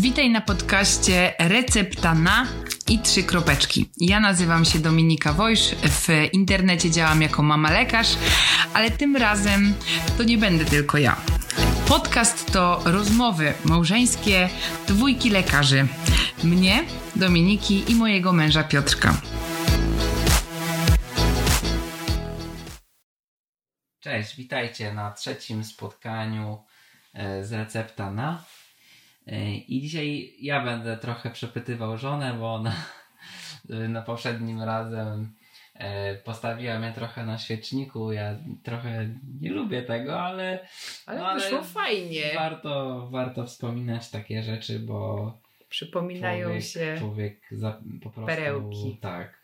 Witaj na podcaście Recepta na i trzy kropeczki. Ja nazywam się Dominika Wojsz, w internecie działam jako mama lekarz, ale tym razem to nie będę tylko ja. Podcast to rozmowy małżeńskie dwójki lekarzy. Mnie, Dominiki i mojego męża Piotrka. Cześć, witajcie na trzecim spotkaniu e, z Recepta na. E, I dzisiaj ja będę trochę przepytywał żonę, bo ona na poprzednim razem e, postawiła mnie trochę na świeczniku. Ja trochę nie lubię tego, ale. Ale no, wyszło fajnie. Warto, warto wspominać takie rzeczy, bo. Przypominają człowiek, się. Człowiek za, po prostu. perełki. Tak.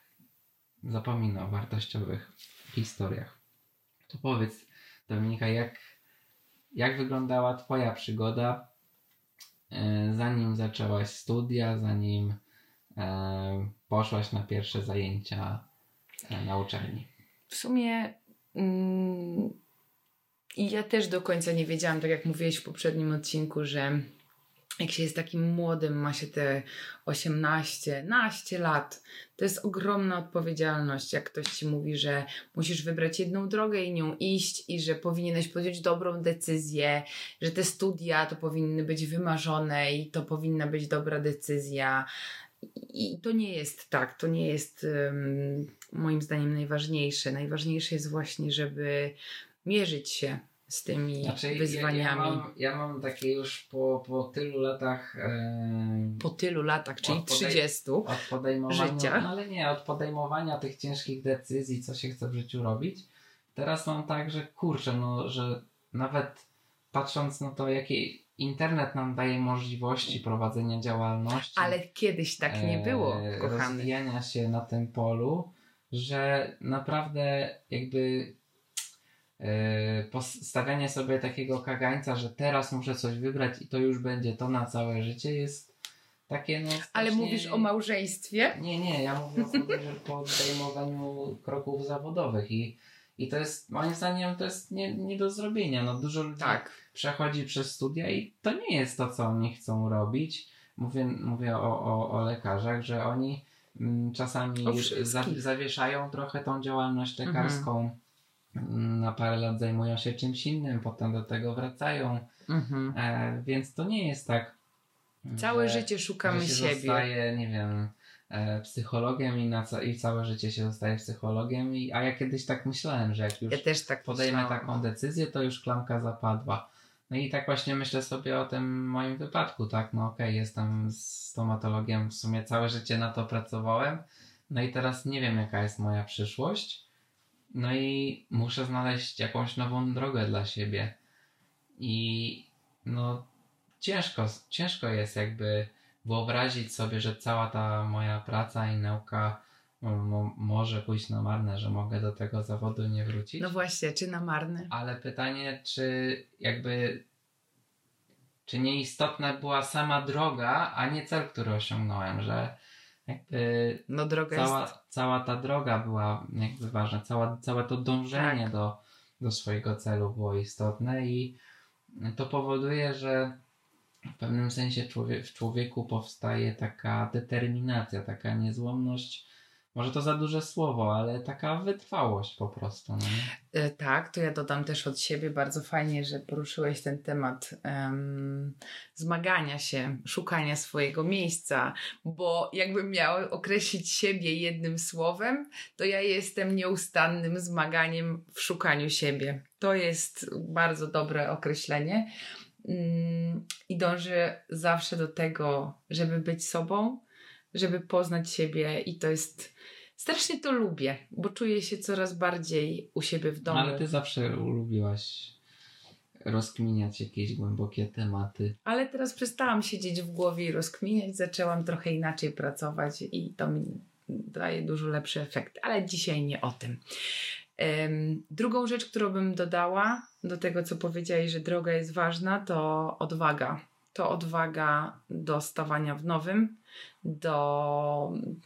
Zapomina o wartościowych historiach. To powiedz, Dominika, jak, jak wyglądała Twoja przygoda, zanim zaczęłaś studia, zanim e, poszłaś na pierwsze zajęcia e, na uczelni? W sumie mm, ja też do końca nie wiedziałam, tak jak mówiłeś w poprzednim odcinku, że jak się jest takim młodym, ma się te 18, naście lat, to jest ogromna odpowiedzialność. Jak ktoś ci mówi, że musisz wybrać jedną drogę i nią iść, i że powinieneś podjąć dobrą decyzję, że te studia to powinny być wymarzone i to powinna być dobra decyzja. I to nie jest tak, to nie jest um, moim zdaniem najważniejsze. Najważniejsze jest właśnie, żeby mierzyć się z tymi Znaczy, wyzwaniami. Ja, ja, mam, ja mam takie już po, po tylu latach. e, Po tylu latach, czyli Od podej- 30. od podejmowania, życia. no ale nie, od podejmowania tych ciężkich decyzji, co się chce w życiu robić. Teraz mam tak, że kurczę, no, że nawet patrząc na to, jakie internet nam daje możliwości prowadzenia działalności, Ale kiedyś tak nie było, e, kochany. rozwijania się na tym polu, że naprawdę jakby e, postawianie sobie takiego kagańca, że teraz muszę coś wybrać i to już będzie to na całe życie jest takie no Ale strasznie- mówisz o małżeństwie? nie, nie, ja mówię o podejmowaniu- podejmowaniu kroków zawodowych i, i to jest, moim zdaniem, to jest nie, nie do zrobienia. No, dużo ludzi Tak. przechodzi przez studia i to nie jest to, co oni chcą robić. Mówię, mówię o, o, o lekarzach, że oni mm, czasami zawieszają trochę tą działalność lekarską. Mm, Na parę lat zajmują się czymś innym, potem do tego wracają. Mhm. E, więc to nie jest tak. Całe że- życie szukamy że się siebie. zostaje, nie wiem, e, psychologiem i, na ca- i całe życie się zostaje psychologiem. I, a ja kiedyś tak myślałem, że jak już Ja tak podejmę myślałam. taką decyzję, to już klamka zapadła. No i tak właśnie myślę sobie o tym moim wypadku, tak? No okej, jestem stomatologiem, w sumie całe życie na to pracowałem. No i teraz nie wiem, jaka jest moja przyszłość. No i muszę znaleźć jakąś nową drogę dla siebie. I no ciężko, ciężko jest jakby wyobrazić sobie, że cała ta moja praca i nauka mo- może pójść na marne, że mogę do tego zawodu nie wrócić. No właśnie, czy na marne? Ale pytanie, czy jakby czy nieistotna była sama droga, a nie cel, który osiągnąłem, że jakby No droga jest... cała, cała ta droga była jakby ważna, cała, całe to dążenie Tak. do, do swojego celu było istotne i to powoduje, że w pewnym sensie człowie, w człowieku powstaje taka determinacja, taka niezłomność. Może to za duże słowo, ale taka wytrwałość po prostu. No? E, Tak, to ja dodam też od siebie. Bardzo fajnie, że poruszyłeś ten temat em, zmagania się, szukania swojego miejsca, bo jakbym miał określić siebie jednym słowem, to ja jestem nieustannym zmaganiem w szukaniu siebie. To jest bardzo dobre określenie. Mm, I dążę zawsze do tego, żeby być sobą, żeby poznać siebie, i to jest. Strasznie to lubię, bo czuję się coraz bardziej u siebie w domu. Ale ty zawsze lubiłaś rozkminiać jakieś głębokie tematy. Ale teraz przestałam siedzieć w głowie i rozkminiać, zaczęłam trochę inaczej pracować i to mi daje dużo lepszy efekt. Ale dzisiaj nie o tym. Em, drugą rzecz, którą bym dodała do tego, co powiedziałeś, że droga jest ważna, to odwaga. To odwaga do stawania w nowym, do mm,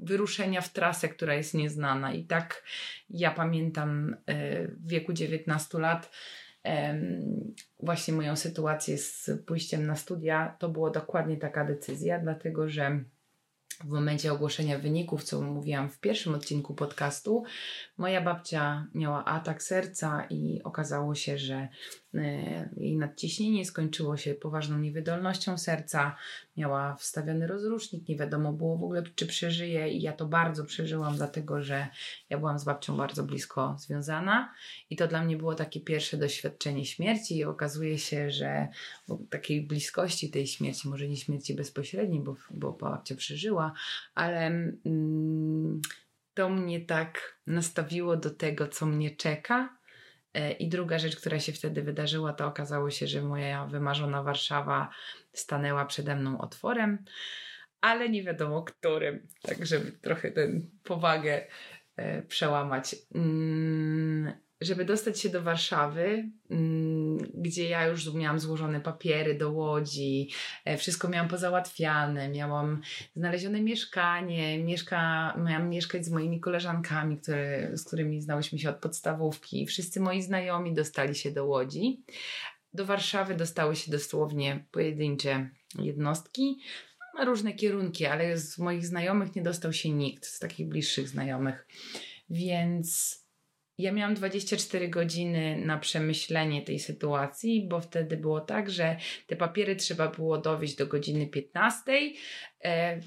wyruszenia w trasę, która jest nieznana. I tak ja pamiętam e, w wieku 19 lat, właśnie moją sytuację z pójściem na studia, to była dokładnie taka decyzja, dlatego że w momencie ogłoszenia wyników, co mówiłam w pierwszym odcinku podcastu, moja babcia miała atak serca i okazało się, że jej nadciśnienie skończyło się poważną niewydolnością serca, miała wstawiony rozrusznik, nie wiadomo było w ogóle, czy przeżyje, i ja to bardzo przeżyłam, dlatego że ja byłam z babcią bardzo blisko związana, i to dla mnie było takie pierwsze doświadczenie śmierci. I okazuje się, że takiej bliskości tej śmierci, może nie śmierci bezpośredniej, bo, bo babcia przeżyła, ale. Mm, to mnie tak nastawiło do tego, co mnie czeka. E, I druga rzecz, która się wtedy wydarzyła, to okazało się, że moja wymarzona Warszawa stanęła przede mną otworem, ale nie wiadomo którym, tak żeby trochę tę powagę e, przełamać. Mm, żeby dostać się do Warszawy, mm, gdzie ja już miałam złożone papiery do Łodzi, e, wszystko miałam pozałatwiane, miałam znalezione mieszkanie, mieszka, miałam mieszkać z moimi koleżankami, które, z którymi znałyśmy się od podstawówki. Wszyscy moi znajomi dostali się do Łodzi. Do Warszawy dostały się dosłownie pojedyncze jednostki, na różne kierunki, ale z moich znajomych nie dostał się nikt, z takich bliższych znajomych. Więc ja miałam 24 godziny na przemyślenie tej sytuacji, bo wtedy było tak, że te papiery trzeba było dowieść do godziny 15, e,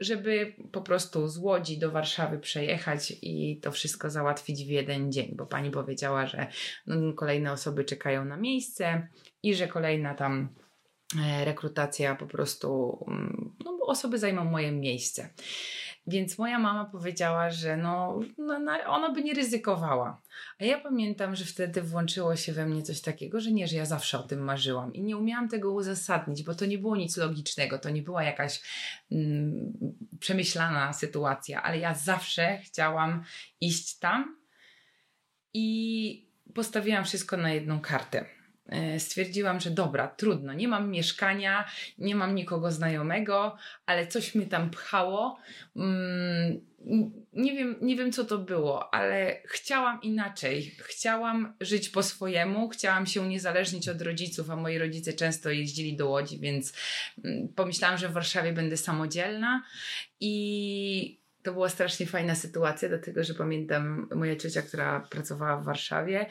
żeby po prostu z Łodzi do Warszawy przejechać i to wszystko załatwić w jeden dzień, bo pani powiedziała, że no, kolejne osoby czekają na miejsce i że kolejna tam e, rekrutacja po prostu, mm, no, osoby zajmą moje miejsce. Więc moja mama powiedziała, że no, no, no, ona by nie ryzykowała. A ja pamiętam, że wtedy włączyło się we mnie coś takiego, że nie, że ja zawsze o tym marzyłam i nie umiałam tego uzasadnić, bo to nie było nic logicznego, to nie była jakaś mm, przemyślana sytuacja, ale ja zawsze chciałam iść tam i postawiłam wszystko na jedną kartę. E, stwierdziłam, że dobra, trudno, nie mam mieszkania, nie mam nikogo znajomego, ale coś mnie tam pchało. Mm, nie wiem, nie wiem, co to było, ale chciałam inaczej. Chciałam żyć po swojemu, chciałam się uniezależnić od rodziców, a moi rodzice często jeździli do Łodzi, więc mm, pomyślałam, że w Warszawie będę samodzielna i to była strasznie fajna sytuacja, dlatego że pamiętam moja ciocia, która pracowała w Warszawie,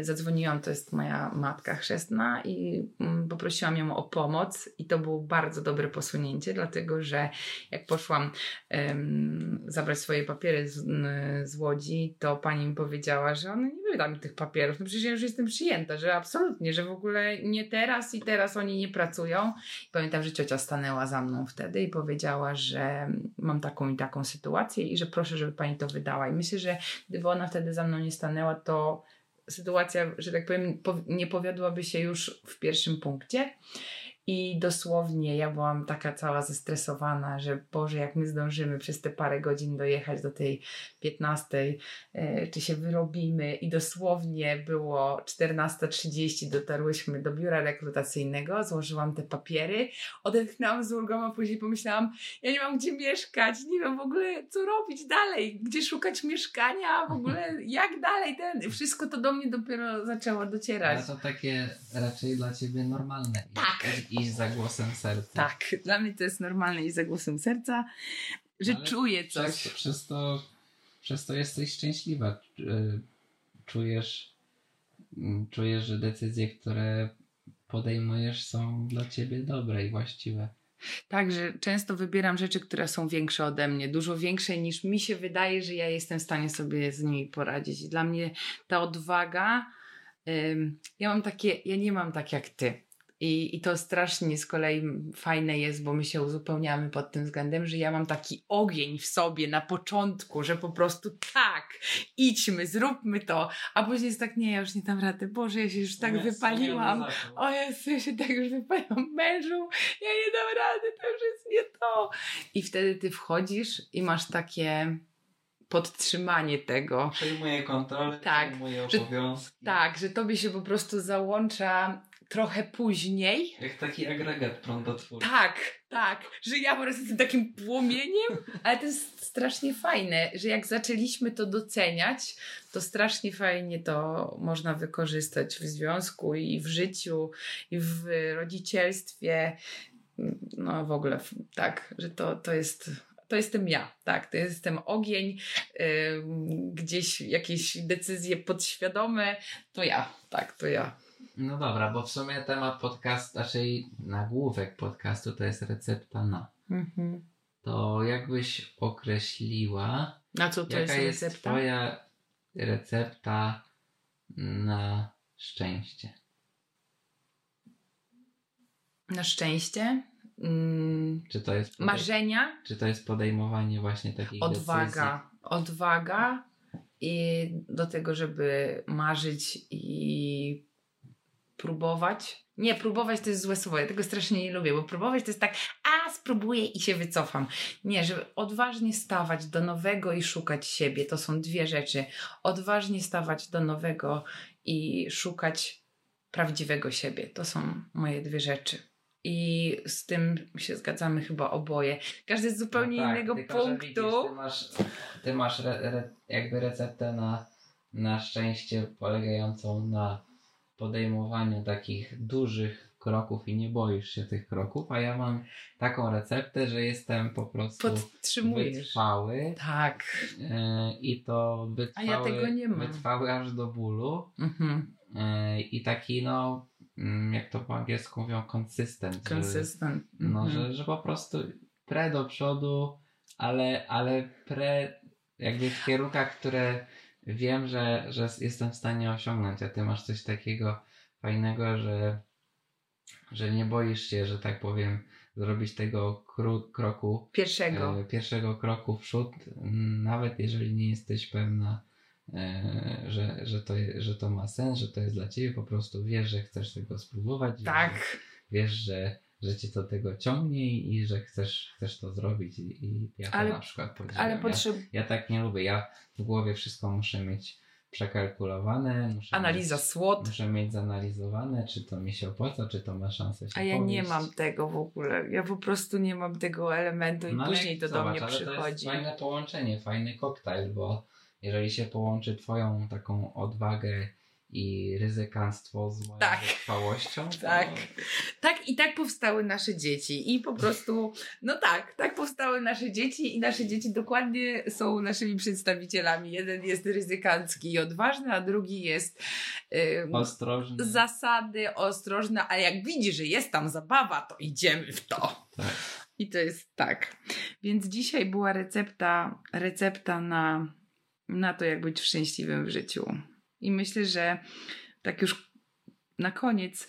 zadzwoniłam, to jest moja matka chrzestna i mm, poprosiłam ją o pomoc i to było bardzo dobre posunięcie, dlatego że jak poszłam um, zabrać swoje papiery z, z, Łodzi, to pani mi powiedziała, że ona nie wyda mi tych papierów, no przecież ja już jestem przyjęta, że absolutnie, że w ogóle nie teraz i teraz oni nie pracują. I pamiętam, że ciocia stanęła za mną wtedy i powiedziała, że mam taką i taką sytuację i że proszę, żeby pani to wydała. I myślę, że gdyby ona wtedy za mną nie stanęła, to sytuacja, że tak powiem, nie powiodłaby się już w pierwszym punkcie. I dosłownie ja byłam taka cała zestresowana, że Boże, jak my zdążymy przez te parę godzin dojechać do tej 15, e, czy się wyrobimy. I dosłownie było 14.30, dotarłyśmy do biura rekrutacyjnego, złożyłam te papiery, odetchnęłam z ulgą, a później pomyślałam, ja nie mam gdzie mieszkać, nie wiem w ogóle co robić dalej, gdzie szukać mieszkania, w ogóle jak dalej, ten, wszystko to do mnie dopiero zaczęło docierać. Ale to takie raczej dla Ciebie normalne. Tak iść za głosem serca. Tak, dla mnie to jest normalne iść za głosem serca, że Ale czuję coś. Przez, przez, to, przez to jesteś szczęśliwa. Czujesz, mm, czujesz, że decyzje, które podejmujesz są dla ciebie dobre i właściwe. Tak, że często wybieram rzeczy, które są większe ode mnie, dużo większe niż mi się wydaje, że ja jestem w stanie sobie z nimi poradzić. Dla mnie ta odwaga, ja mam takie, ja nie mam tak jak ty. I, I to strasznie z kolei fajne jest, bo my się uzupełniamy pod tym względem, że ja mam taki ogień w sobie na początku, że po prostu tak, idźmy, zróbmy to, a później jest tak, nie, ja już nie dam rady, Boże, ja się już tak wypaliłam, o Jezu, ja się tak już wypaliłam, mężu, ja nie dam rady, to już jest nie to. I wtedy ty wchodzisz i masz takie podtrzymanie tego. Przejmuje kontrolę, tak, przejmuje obowiązki. Że, tak, że tobie się po prostu załącza trochę później. Jak taki agregat prądotwórczy. Tak, tak, że ja po prostu jestem takim płomieniem, ale to jest strasznie fajne, że jak zaczęliśmy to doceniać, to strasznie fajnie to można wykorzystać w związku i w życiu, i w rodzicielstwie. No w ogóle tak, że to, to jest to jestem ja, tak, to jestem ogień, yy, gdzieś jakieś decyzje podświadome, to ja, tak, to ja. No dobra, bo w sumie temat podcastu, raczej nagłówek podcastu to jest recepta na. Mhm. To jakbyś określiła, na co to jaka jest recepta? jest twoja recepta na szczęście? Na szczęście? Mm, czy to jest podej- marzenia? Czy to jest podejmowanie właśnie takich Odwaga. decyzji? Odwaga i do tego, żeby marzyć i próbować. Nie, próbować to jest złe słowo, ja tego strasznie nie lubię, bo próbować to jest tak, a spróbuję i się wycofam. Nie, żeby odważnie stawać do nowego i szukać siebie, to są dwie rzeczy. Odważnie stawać do nowego i szukać prawdziwego siebie, to są moje dwie rzeczy. I z tym się zgadzamy chyba oboje. Każdy z zupełnie no tak, innego tylko, punktu. Widzisz, ty masz, ty masz re, re, jakby receptę na, na szczęście polegającą na podejmowaniu takich dużych kroków i nie boisz się tych kroków, a ja mam taką receptę, że jestem po prostu wytrwały. Tak. Yy, I to wytrwały, a ja tego nie mam. wytrwały aż do bólu. Mhm. Yy, I taki no, mm, jak to po angielsku mówią, consistent. Consistent. Że, no, mhm. że, że po prostu pre do przodu, ale, ale pre jakby w kierunkach, które wiem, że, że jestem w stanie osiągnąć, a ty masz coś takiego fajnego, że, że nie boisz się, że tak powiem, zrobić tego kru, kroku. Pierwszego. E, pierwszego kroku w przód, nawet jeżeli nie jesteś pewna, e, że, że, to, że to ma sens, że to jest dla ciebie, po prostu wiesz, że chcesz tego spróbować. Tak. Wiesz, że że cię do tego ciągnie i że chcesz, chcesz to zrobić i, i ja to ale, na przykład podziwiam. Ale potrzeb... ja, ja tak nie lubię, ja w głowie wszystko muszę mieć przekalkulowane. Muszę Analiza mieć, SWOT. Muszę mieć zanalizowane, czy to mi się opłaca, czy to ma szansę się A ja powieść. nie mam tego w ogóle. Ja po prostu nie mam tego elementu i no później to zobacz, do mnie przychodzi. To jest fajne połączenie, fajny koktajl, bo jeżeli się połączy twoją taką odwagę i ryzykanstwo z moją tak. wytrwałością. Tak. tak i tak powstały nasze dzieci i po prostu, no tak, tak powstały nasze dzieci i nasze dzieci dokładnie są naszymi przedstawicielami. Jeden jest ryzykancki i odważny, a drugi jest yy, ostrożny. Zasady, ostrożny, a jak widzi, że jest tam zabawa, to idziemy w to. Tak. I to jest tak. Więc dzisiaj była recepta, recepta na, na to, jak być szczęśliwym w życiu. I myślę, że tak już na koniec,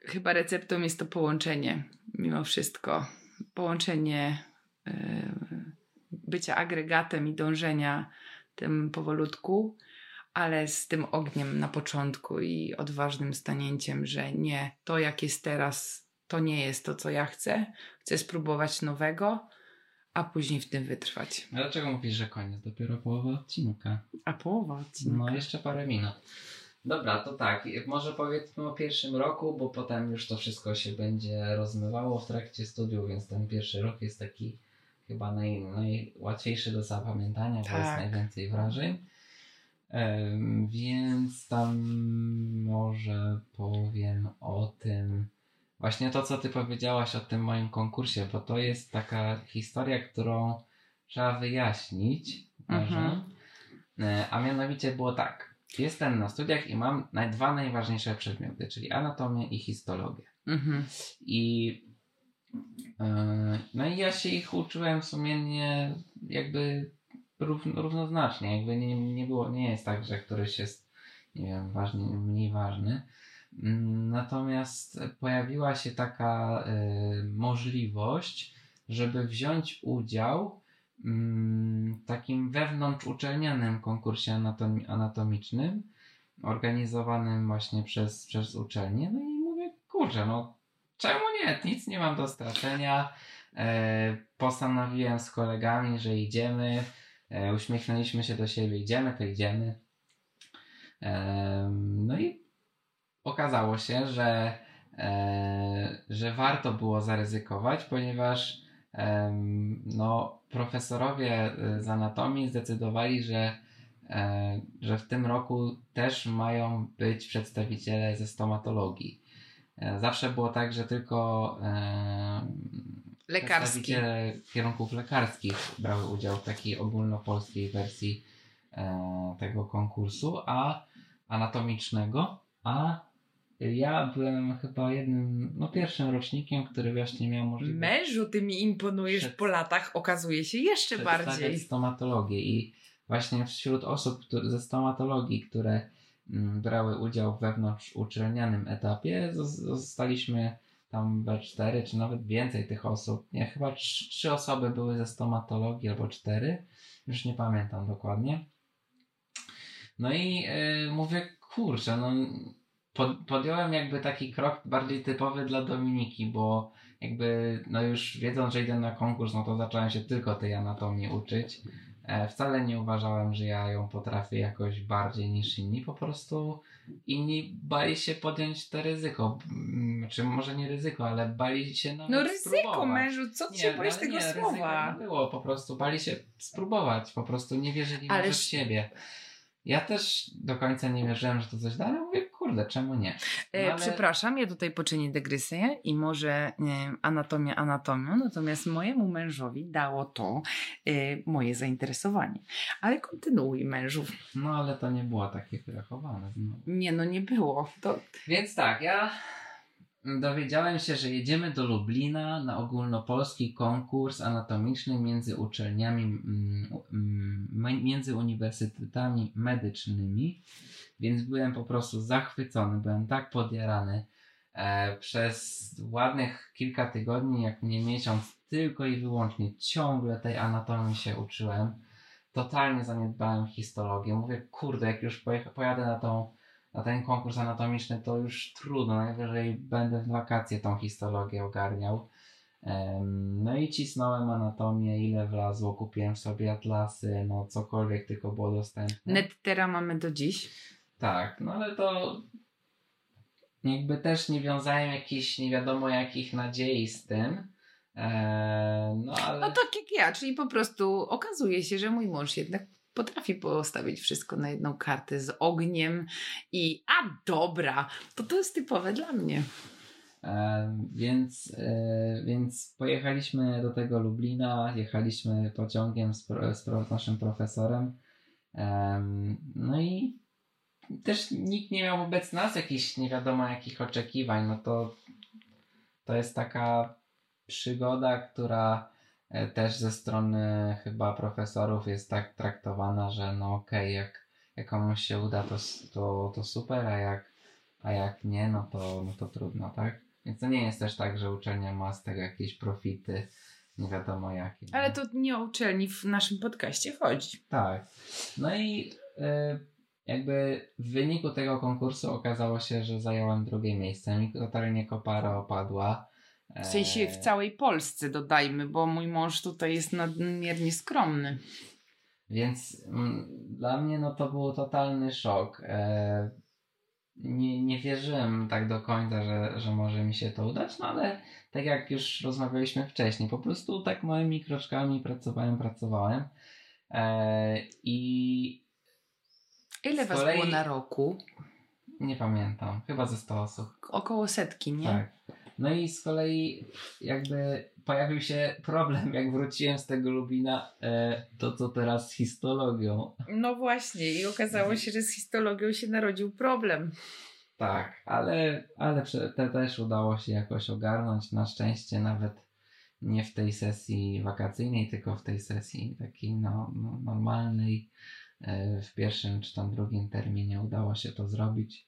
chyba receptą jest to połączenie, mimo wszystko. Połączenie yy, bycia agregatem i dążenia tym powolutku, ale z tym ogniem na początku i odważnym stanięciem, że nie, to jak jest teraz, to nie jest to, co ja chcę. Chcę spróbować nowego, a później w tym wytrwać. A dlaczego mówisz, że koniec? Dopiero połowa odcinka. A połowa odcinka? No, jeszcze parę minut. Dobra, to tak, może powiedzmy o pierwszym roku, bo potem już to wszystko się będzie rozmywało w trakcie studiów, więc ten pierwszy rok jest taki chyba naj, najłatwiejszy do zapamiętania, tak. bo jest tak. najwięcej wrażeń. Um, więc tam może powiem o tym, Właśnie to, co ty powiedziałaś o tym moim konkursie, bo to jest taka historia, którą trzeba wyjaśnić. Mhm. E, a mianowicie było tak. Jestem na studiach i mam dwa najważniejsze przedmioty, czyli anatomię i histologię. Mhm. I yy, no i ja się ich uczyłem sumiennie jakby równoznacznie. Jakby nie, nie było, nie jest tak, że któryś jest nie wiem, ważny, mniej ważny. Mm, natomiast pojawiła się taka y, możliwość, żeby wziąć udział mm, w takim wewnątrzuczelnianym konkursie anatomi anatomicznym, organizowanym właśnie przez, przez uczelnię. No i mówię, kurczę, no czemu nie? Nic nie mam do stracenia. E, postanowiłem z kolegami, że idziemy. E, uśmiechnęliśmy się do siebie, idziemy, to idziemy. E, no i okazało się, że, e, że warto było zaryzykować, ponieważ em, no, profesorowie z anatomii zdecydowali, że, e, że w tym roku też mają być przedstawiciele ze stomatologii. E, zawsze było tak, że tylko e, Lekarski. przedstawiciele kierunków lekarskich brały udział w takiej ogólnopolskiej wersji e, tego konkursu, a anatomicznego, a ja byłem chyba jednym, no pierwszym rocznikiem, który właśnie miał możliwość Mężu, ty mi imponujesz Przed- po latach, okazuje się jeszcze bardziej. stomatologię i właśnie wśród osób które, ze stomatologii, które mm, brały udział w wewnątrz uczelnianym etapie, zos- zostaliśmy tam B4, czy nawet więcej tych osób. Nie, chyba trz- trzy osoby były ze stomatologii, albo cztery. Już nie pamiętam dokładnie. No i y, mówię, kurczę, no podjąłem jakby taki krok bardziej typowy dla Dominiki, bo jakby, no już wiedząc, że idę na konkurs, no to zacząłem się tylko tej anatomii uczyć. E, wcale nie uważałem, że ja ją potrafię jakoś bardziej niż inni, po prostu inni bali się podjąć to ryzyko. Mm, Czy może nie ryzyko, ale bali się nawet No ryzyko, spróbować. mężu, co ty się boisz tego nie, słowa? Nie było, po prostu bali się spróbować, po prostu nie wierzyli Ależ- w siebie. Ja też do końca nie wierzyłem, że to coś da, ale mówię, kurde, czemu nie? No E, ale- Przepraszam, ja tutaj poczynię dygresję i może nie, anatomia anatomią, natomiast mojemu mężowi dało to e, moje zainteresowanie. Ale kontynuuj mężu. No ale to nie było takie wyrachowane znowu. Nie no, nie było. To Więc tak, ja dowiedziałem się, że jedziemy do Lublina na ogólnopolski konkurs anatomiczny między uczelniami, mm, mm, między uniwersytetami medycznymi, więc byłem po prostu zachwycony, byłem tak podjarany. E, przez ładnych kilka tygodni, jak nie miesiąc, tylko i wyłącznie ciągle tej anatomii się uczyłem. Totalnie zaniedbałem histologię. Mówię, kurde, jak już pojadę na tą na ten konkurs anatomiczny to już trudno, najwyżej będę w wakacje tą histologię ogarniał. No i cisnąłem anatomię, ile wlazło, kupiłem sobie atlasy, no cokolwiek tylko było dostępne. nettera mamy do dziś. Tak, no ale to jakby też nie wiązałem jakichś nie wiadomo jakich nadziei z tym. Eee, no ale... No tak jak ja, czyli po prostu okazuje się, że mój mąż jednak potrafi postawić wszystko na jedną kartę z ogniem i a dobra, to to jest typowe dla mnie. E, więc, e, więc pojechaliśmy do tego Lublina, jechaliśmy pociągiem z, pro, z pro, naszym profesorem. Em, no i też nikt nie miał wobec nas jakichś nie wiadomo jakich oczekiwań. No to, to jest taka przygoda, która e, też ze strony chyba profesorów jest tak traktowana, że no okej, jak, jak komuś się uda, to, to, to super, a jak, a jak nie, no to, no to trudno, tak? Więc to nie jest też tak, że uczelnia ma z tego jakieś profity, nie wiadomo jakie. nie? Ale to nie o uczelni w naszym podcaście chodzi. Tak. No i y, jakby w wyniku tego konkursu okazało się, że zająłem drugie miejsce. Mi totalnie kopara opadła. W sensie w E, całej Polsce dodajmy, bo mój mąż tutaj jest nadmiernie skromny. Więc mm, dla mnie no to był totalny szok. E, nie, nie wierzyłem tak do końca, że, że może mi się to udać, no ale tak jak już rozmawialiśmy wcześniej, po prostu tak małymi kroczkami pracowałem, pracowałem. E, I Ile was kolei- było na roku? nie pamiętam, chyba ze 100 osób. Około setki, nie? Tak. No i z kolei jakby pojawił się problem, jak wróciłem z tego Lubina, e, to co teraz z histologią. No właśnie i okazało się, że z histologią się narodził problem. Tak, ale, ale te też udało się jakoś ogarnąć. Na szczęście nawet nie w tej sesji wakacyjnej, tylko w tej sesji takiej no, no, normalnej. E, W pierwszym czy tam drugim terminie udało się to zrobić.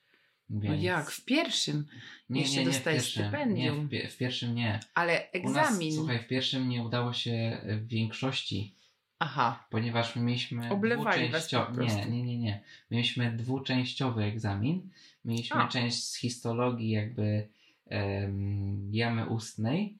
No Więc... jak? W pierwszym. Nie, jeszcze nie, nie, w dostałeś pierwszym. stypendium. Nie, w, w pierwszym nie. Ale U nas, egzamin. słuchaj, w pierwszym nie udało się w większości, Aha. ponieważ my mieliśmy Oblewali dwuczęścio-. Nie, nie, nie, nie. Mieliśmy dwuczęściowy egzamin. Mieliśmy A. część z histologii jakby em, jamy ustnej,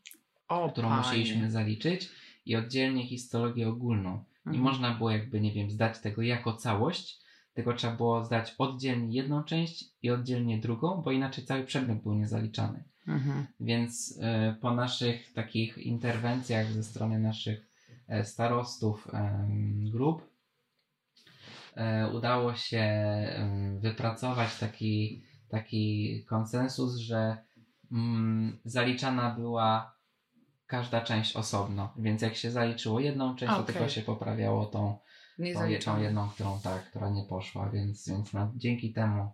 O, którą panie. musieliśmy zaliczyć i oddzielnie histologię ogólną. Nie Mhm. można było jakby, nie wiem, zdać tego jako całość, tylko trzeba było zdać oddzielnie jedną część i oddzielnie drugą, bo inaczej cały przedmiot był niezaliczany. Mhm. Więc y, po naszych takich interwencjach ze strony naszych e, starostów em, grup e, udało się wypracować taki, taki konsensus, że mm, zaliczana była każda część osobno. Więc jak się zaliczyło jedną część, to Okej. tylko się poprawiało tą, Nie zaliczam. jedną, którą tak, która nie poszła, więc, więc no, dzięki temu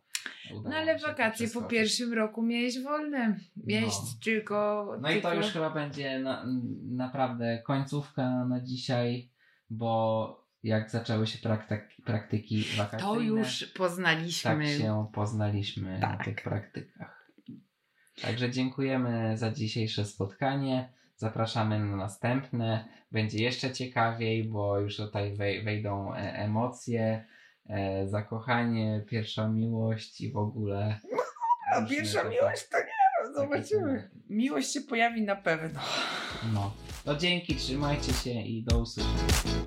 udało No ale wakacje po pierwszym roku miałeś wolne. Miałeś No. tylko. No i tylko... to już chyba będzie na, naprawdę końcówka na dzisiaj, bo jak zaczęły się praktyki, praktyki wakacyjne, To już poznaliśmy. tak się poznaliśmy na Tak. tych praktykach. Także dziękujemy za dzisiejsze spotkanie. Zapraszamy na następne. Będzie jeszcze ciekawiej, bo już tutaj wej- wejdą e, emocje, e, zakochanie, pierwsza miłość i w ogóle. A różne pierwsza takie- miłość to nie zobaczymy. Miłość się pojawi na pewno. No. To dzięki, trzymajcie się i do usłyszenia.